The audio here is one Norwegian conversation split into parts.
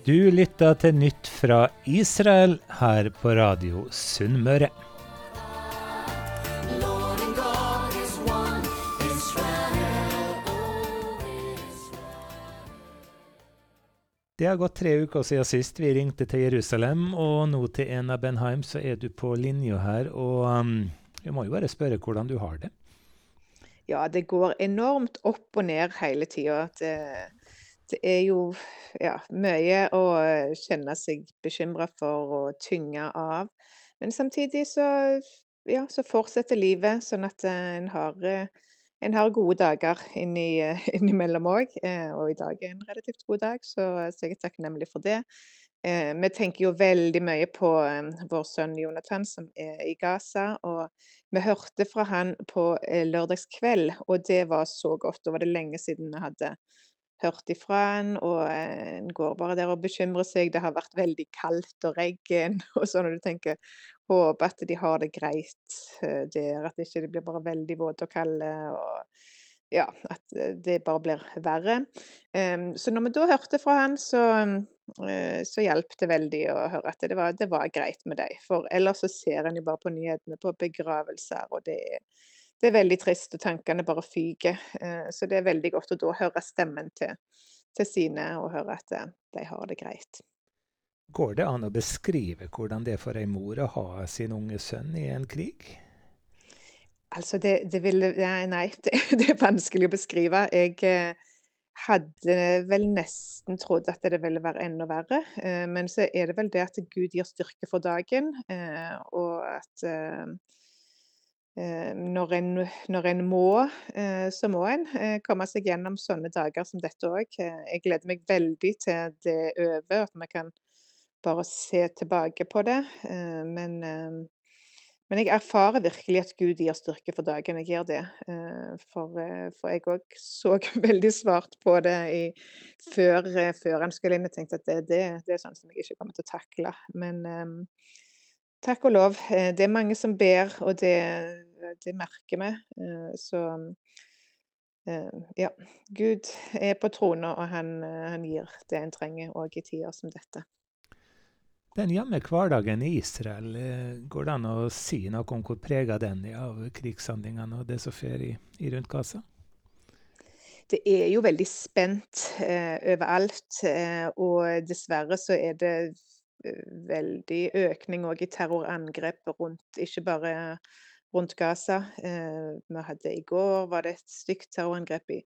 Du lytter til Nytt fra Israel her på Radio Sunnmøre. Det har gått tre uker siden sist vi ringte til Jerusalem, og nå til Ena Benheim så er du på linja her. Og um, må jo bare spørre hvordan du har det? Ja, det går enormt opp og ned hele tida. Det, er jo ja, mye å kjenne seg bekymra for og tynge av. Men samtidig så, ja, så fortsetter livet, sånn at en har en har gode dager inni, innimellom òg, eh, og i dag er en relativt god dag, så, så jeg er takknemlig for det. Eh, vi tenker jo veldig mye på eh, vår sønn Jonathan som er i Gaza. Og vi hørte fra han på eh, lørdagskveld, og det var så godt. Da var det lenge siden vi hadde hørt ifra han, og eh, en går bare der og bekymrer seg. Det har vært veldig kaldt og regn og sånn, og du tenker håper at de har det greit eh, der, at det ikke blir bare veldig våte og kalde. og ja, at eh, det bare blir verre. Så når vi da hørte fra han, så, så hjalp det veldig å høre at det var, det var greit med dem. For ellers så ser en jo bare på nyhetene på begravelser, og det, det er veldig trist, og tankene bare fyker. Uh, så det er veldig godt å da høre stemmen til, til sine, og høre at uh, de har det greit. Går det an å beskrive hvordan det er for ei mor å ha sin unge sønn i en krig? Altså, det, det ville Nei, det, det, er vanskelig å beskrive. Jeg eh, hadde vel nesten trodd at det ville være enda verre. Eh, men så er det vel det at Gud gir styrke for dagen, eh, og at eh, eh, når en, når en, må, eh, så må en komme seg gjennom sånne dager som dette òg. Jeg gleder meg veldig til det er over, at vi kan bare se tilbake på det. Eh, men, eh, men jeg erfarer virkelig at Gud gir styrke for dagen. Jeg gjør det. Eh, for, for jeg òg så veldig svart på det i, før, før han skulle inn. Jeg tenkte at det, det, det, er sånn som jeg ikke kommer til å takle. Men takk og lov. Det er mange som ber, og det, det merker vi. Så ja. Gud er på trona, og han, han gir det en trenger òg i tider som dette. Den hjemme hverdagen i Israel, eh, går det an å si noe om hvor prega den er av krigshandlingene og det som skjer i, i rundt Gaza? Det er jo veldig spent eh, overalt, eh, og dessverre så er det eh, veldig økning òg i terrorangrep rundt, ikke bare rundt Gaza. Eh, vi hadde I går var det et stygt terrorangrep i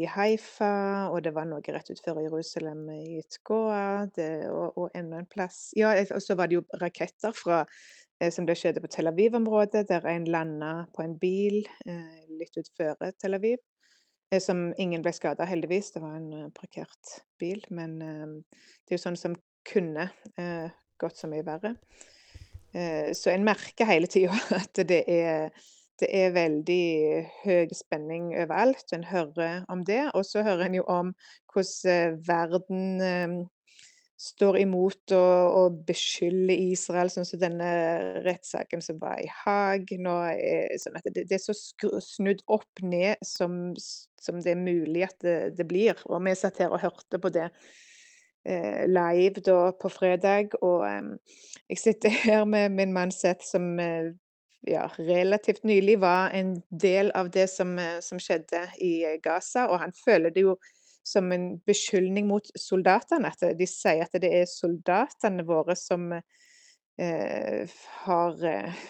i Haifa, og det var noe rett utenfor Jerusalem i Tgoa, og, og enda en plass Ja, og så var det jo raketter fra, eh, som det skjedde på Tel Aviv-området, der en landa på en bil eh, litt utenfor Tel Aviv. Eh, som ingen ble skada, heldigvis. Det var en parkert bil. Men det er jo sånn som kunne uh, gått så mye verre. så en merker hele tida at det er det er veldig høy spenning overalt. En hører om det. Og så hører en jo om hvordan eh, verden eh, står imot og, og beskylder Israel, sånn som denne rettssaken som var i Haag. Er, sånn det, det, er så snudd opp ned som, som det er mulig at det, det, blir. Og vi satt her og hørte på det eh, live da på fredag. Og eh, jeg sitter her med min mann Seth, som eh, ja, relativt nylig var en del av det som, eh, som, skjedde i eh, Gaza. Og han føler det jo som en beskyldning mot soldatene. At de sier at det er soldatene våre som eh, har eh,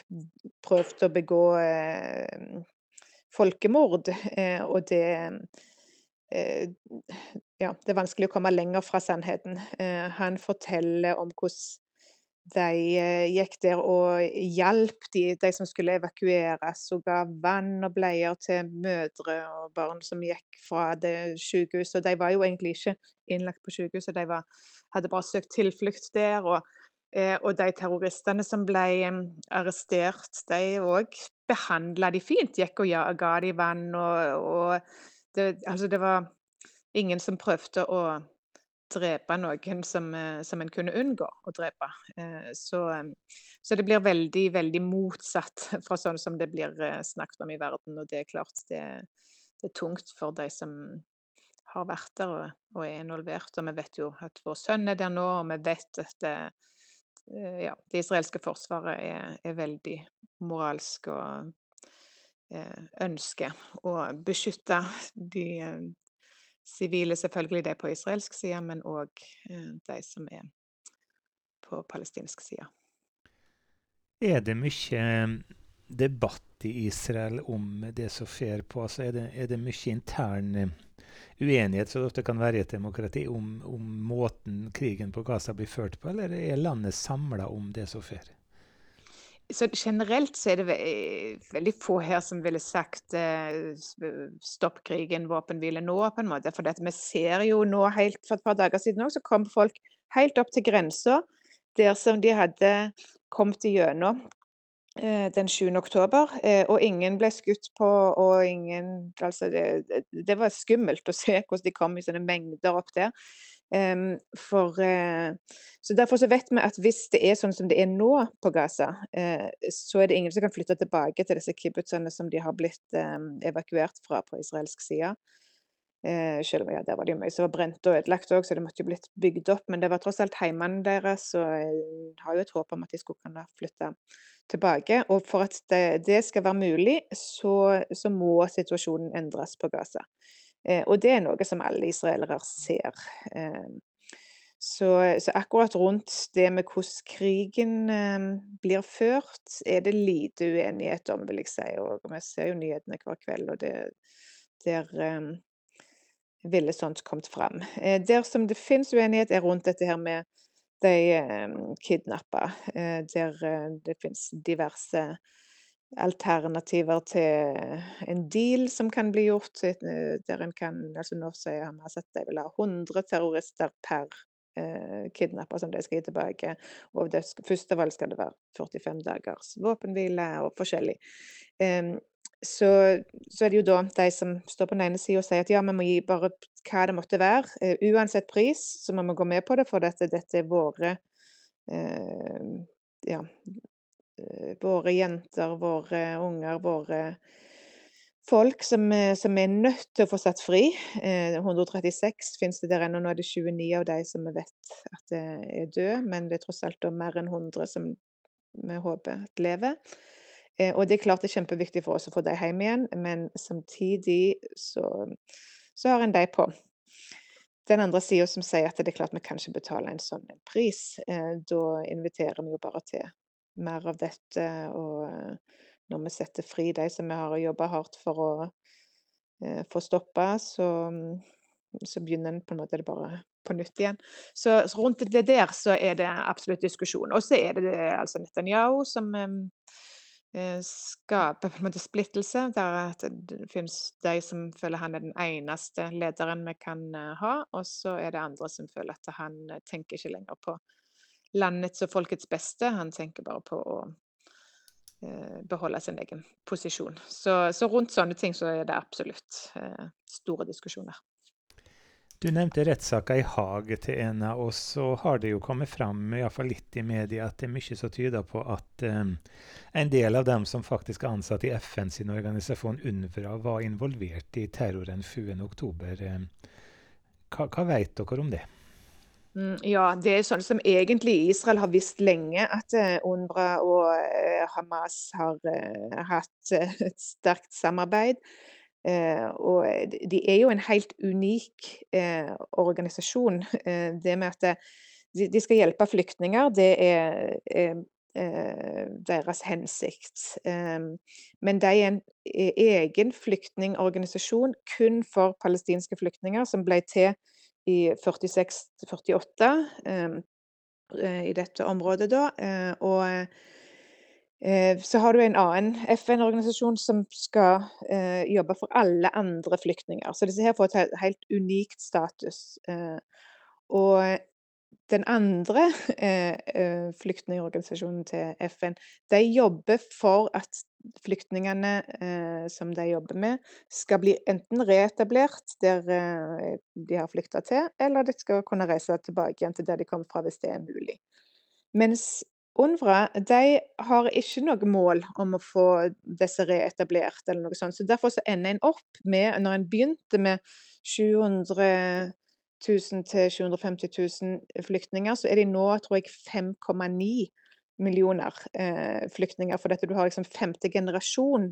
prøvd å begå eh, folkemord. Eh, og det Ja, det er vanskelig å komme lenger fra sannheten. han forteller om hvordan de eh, gikk der og hjalp de, de som skulle evakueres, og ga vann og bleier til mødre og barn som gikk fra det sykehuset. De var jo egentlig ikke innlagt på sykehuset, de var, hadde bare søkt tilflukt der. Og, eh, og de terroristene som ble arrestert, de òg behandla de fint. Gikk og ga de vann, og, og det, altså det var ingen som prøvde å drepe noen som, eh, som en kunne unngå å drepe. Eh, så, eh, så, det blir veldig, veldig motsatt fra sånn som det blir snakket om i verden. Og det er klart det, det er tungt for de som har vært der og, og er involvert. Og vi vet jo at vår sønn er der nå, og vi vet at det, ja, det israelske forsvaret er, er veldig moralsk og ønsker å beskytte de eh, sivile, selvfølgelig de på israelsk side, men òg de som er på palestinsk side. Er det mye debatt i Israel om det som skjer på? Altså er, det, er det mye intern uenighet, som det ofte kan være i et demokrati, om, om, måten krigen på Gaza blir ført på, eller er landet samla om det som skjer? Så generelt så er det veldig få her som ville sagt eh, stopp krigen, våpenhvile nå, på en måte. For dette, vi ser jo nå, helt for et par dager siden òg, så kom folk helt opp til grensa der som de hadde kommet igjennom Eh, den 7. oktober, eh, og ingen ble skutt på, og ingen Altså, det, det var skummelt å se hvordan de kom i sånne mengder opp der. Um, for, uh, så Derfor så vet vi at hvis det er sånn som det er nå på Gaza, uh, så er det ingen som kan flytte tilbake til disse kibbutzene som de har blitt um, evakuert fra på israelsk side. Uh, selv om ja, der var det mye som var brent og ødelagt òg, så det måtte jo blitt bygd opp. Men det var tross alt heimene deres, og jeg har jo et håp om at de skulle kunne flytte tilbake. Og for at det, det skal være mulig, så, så, må situasjonen endres på Gaza. Eh, og det er noe som alle israelere ser. Eh, så, så, akkurat rundt det med hvordan krigen eh, blir ført, er det lite uenighet om, vil jeg si. Og vi ser jo nyhetene hver kveld, og det, der eh, ville sånt kommet fram. Eh, der som det finnes uenighet, er rundt dette her med de um, kidnappa. Eh, der det finnes diverse alternativer til en deal som kan bli gjort. Der en kan altså Nå sier Hamas at de vil ha 100 terrorister per eh, kidnapper som de skal gi tilbake. Og det, først av alt skal det være 45 dagers våpenhvile og forskjellig. Um, så, så, er det jo da de som står på den ene sida og sier at ja, vi må gi bare hva det måtte være. Uh, uansett pris, så må vi gå med på det, for dette, dette er våre uh, ja, våre jenter, våre unger, våre folk som, som, er nødt til å få satt fri. 136 finnes det der ennå. Nå er det 29 av de som vi vet at er døde, men det er tross alt mer enn 100 som vi håper at lever. Eh, og det er klart det er kjempeviktig for oss å få dem hjem igjen, men samtidig så, så har en dem på. Den andre sida som sier at det er klart vi kan ikke betale en sånn pris. Eh, da inviterer vi jo bare til mer av dette. Og eh, når vi setter fri de som vi har jobba hardt for å få stoppa, så, så begynner en på en måte det bare på nytt igjen. Så, så rundt det der så er det absolutt diskusjon. Og så er det det altså Netanyahu som Eh, skaper på en måte splittelse. Der det finnes de som føler han er den eneste lederen vi kan eh, ha, og så er det andre som føler at han eh, tenker ikke lenger på landets og folkets beste, han tenker bare på å beholde sin egen posisjon. Så, så rundt sånne ting så er det absolutt store diskusjoner. Du nevnte rettssaker i Haag til en av oss, så har det jo kommet fram iallfall litt i media at det er mye som tyder på at um, en del av dem som faktisk er ansatt i FN sin organisasjon UNVRA, var involvert i terroren 7.10. Um, hva, hva vet dere om det? Mm, ja, det er sånn som egentlig Israel har visst lenge, at UNBRA UNRWA og uh, Hamas har uh, hatt et sterkt samarbeid. Eh, og de er jo en helt unik eh, organisasjon. Eh, det med at de, skal hjelpe flyktninger, det er, er deres hensikt. men de er en egen flyktningorganisasjon kun for palestinske flyktninger, som ble til i 46-48 i dette området da. og Eh, så har du en annen FN-organisasjon som skal eh, jobbe for alle andre flyktninger. Så disse her får et helt unikt status. Eh, og den andre eh, flyktningorganisasjonen til FN, de jobber for at flyktningene eh, som de jobber med, skal bli enten reetablert der eh, de har flykta til, eller de skal kunne reise tilbake igjen til der de kom fra, hvis det er mulig. Mens UNRWA de har ikke noe mål om å få disse reetablert, eller noe sånt. Så derfor så ender en opp med, når en begynte med 700 000 til 750 000 flyktninger, så er de nå, tror jeg, 5,9 millioner eh, flyktninger. For dette du har liksom femte generasjon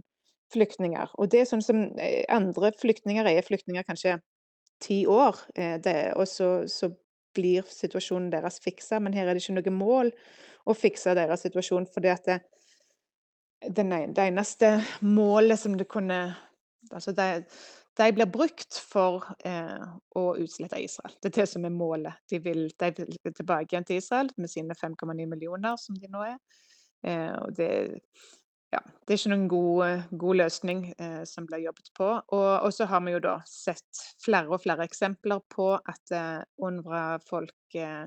flyktninger. Og det er sånn som eh, andre flyktninger er flyktninger kanskje ti år, eh, det, og så, så blir situasjonen deres fiksa. Men her er det ikke noe mål å fikse deres situasjon, fordi at det, det, det eneste målet som det kunne Altså de, de blir brukt for eh, å utslette Israel. Det er det som er målet. De vil, de vil tilbake igjen til Israel med sine 5,9 millioner, som de nå er. Eh, det, ja, det er ikke noen god, god løsning eh, som blir jobbet på. Og, så har vi jo da sett flere og flere eksempler på at eh, UNRWA-folk eh,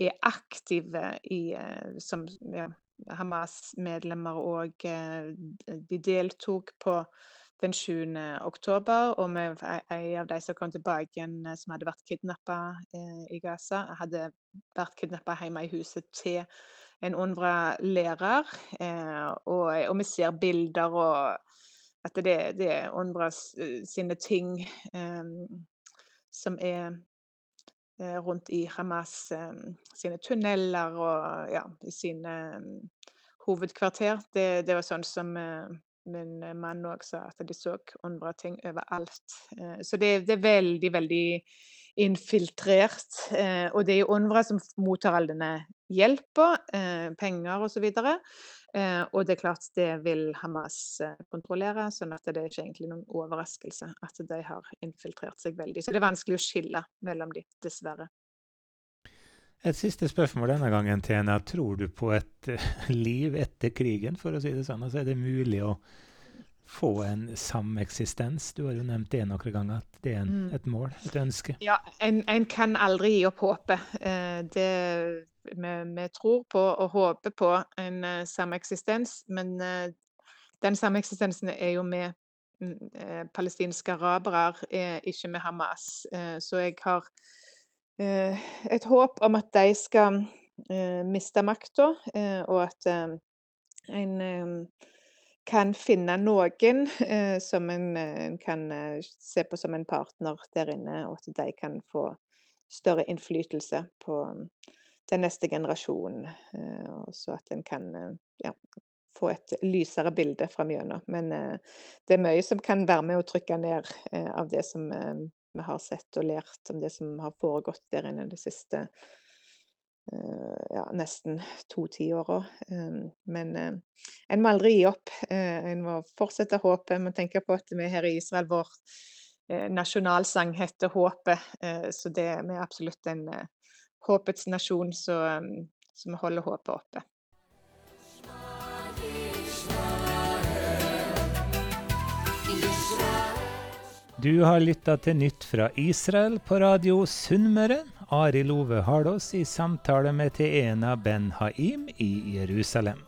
er aktive i, eh, som ja, Hamas-medlemmer, og eh, de deltok på den 7. oktober. Og med en av de som kom tilbake igjen, eh, som hadde vært kidnappa i Gaza, hadde vært kidnappa hjemme i huset til en UNRWA-lærer. Og, og, vi ser bilder og at det, det er UNRWA sine ting eh, som er Eh, rundt i Hamas eh, sine tunneler og ja, sine hovedkvarter. Det, det var sånn som eh, min mann òg sa, at de så UNRWA-ting overalt. Så det, det, er veldig, veldig infiltrert. Og det er jo UNRWA som mottar all denne hjelpa, penger osv. Eh, og det er klart det vil Hamas eh, kontrollere, sånn at det er ikke egentlig noen overraskelse at de har infiltrert seg veldig. Så det er vanskelig å skille mellom de, dessverre. Et siste spørsmål denne gangen, Tena. Tror du på et uh, liv etter krigen, for å si det sånn? Altså, er det mulig å få en sameksistens? Du har jo nevnt det noen ganger, at det er en, mm. et mål, et ønske. Ja, en, en kan aldri gi opp håpet. Uh, det vi, vi, tror på og håper på en uh, sameksistens, men den sameksistensen er jo med uh, palestinske arabere, ikke med Hamas. så jeg har et håp om at de skal miste makta, og at en kan finne noen som en, kan se på som en partner der inne, og at de kan få større innflytelse på den neste generasjonen. Og så at en kan eh, ja, få et lysere bilde framgjennom. Men eh, det er mye som kan være med å trykke ned av det som vi har sett og lært om det som har foregått der inne de siste ja, nesten to tiåra. Men en må aldri gi opp. En må fortsette håpet. Vi tenker på at vi her i Israel, vår nasjonalsang heter 'Håpet', så det er absolutt en håpets nasjon, så, um, så vi holder håpet oppe. Du har lytta til Nytt fra Israel på radio Sunnmøre. Ari Love Hardås i samtale med Teena Ben Haim i Jerusalem.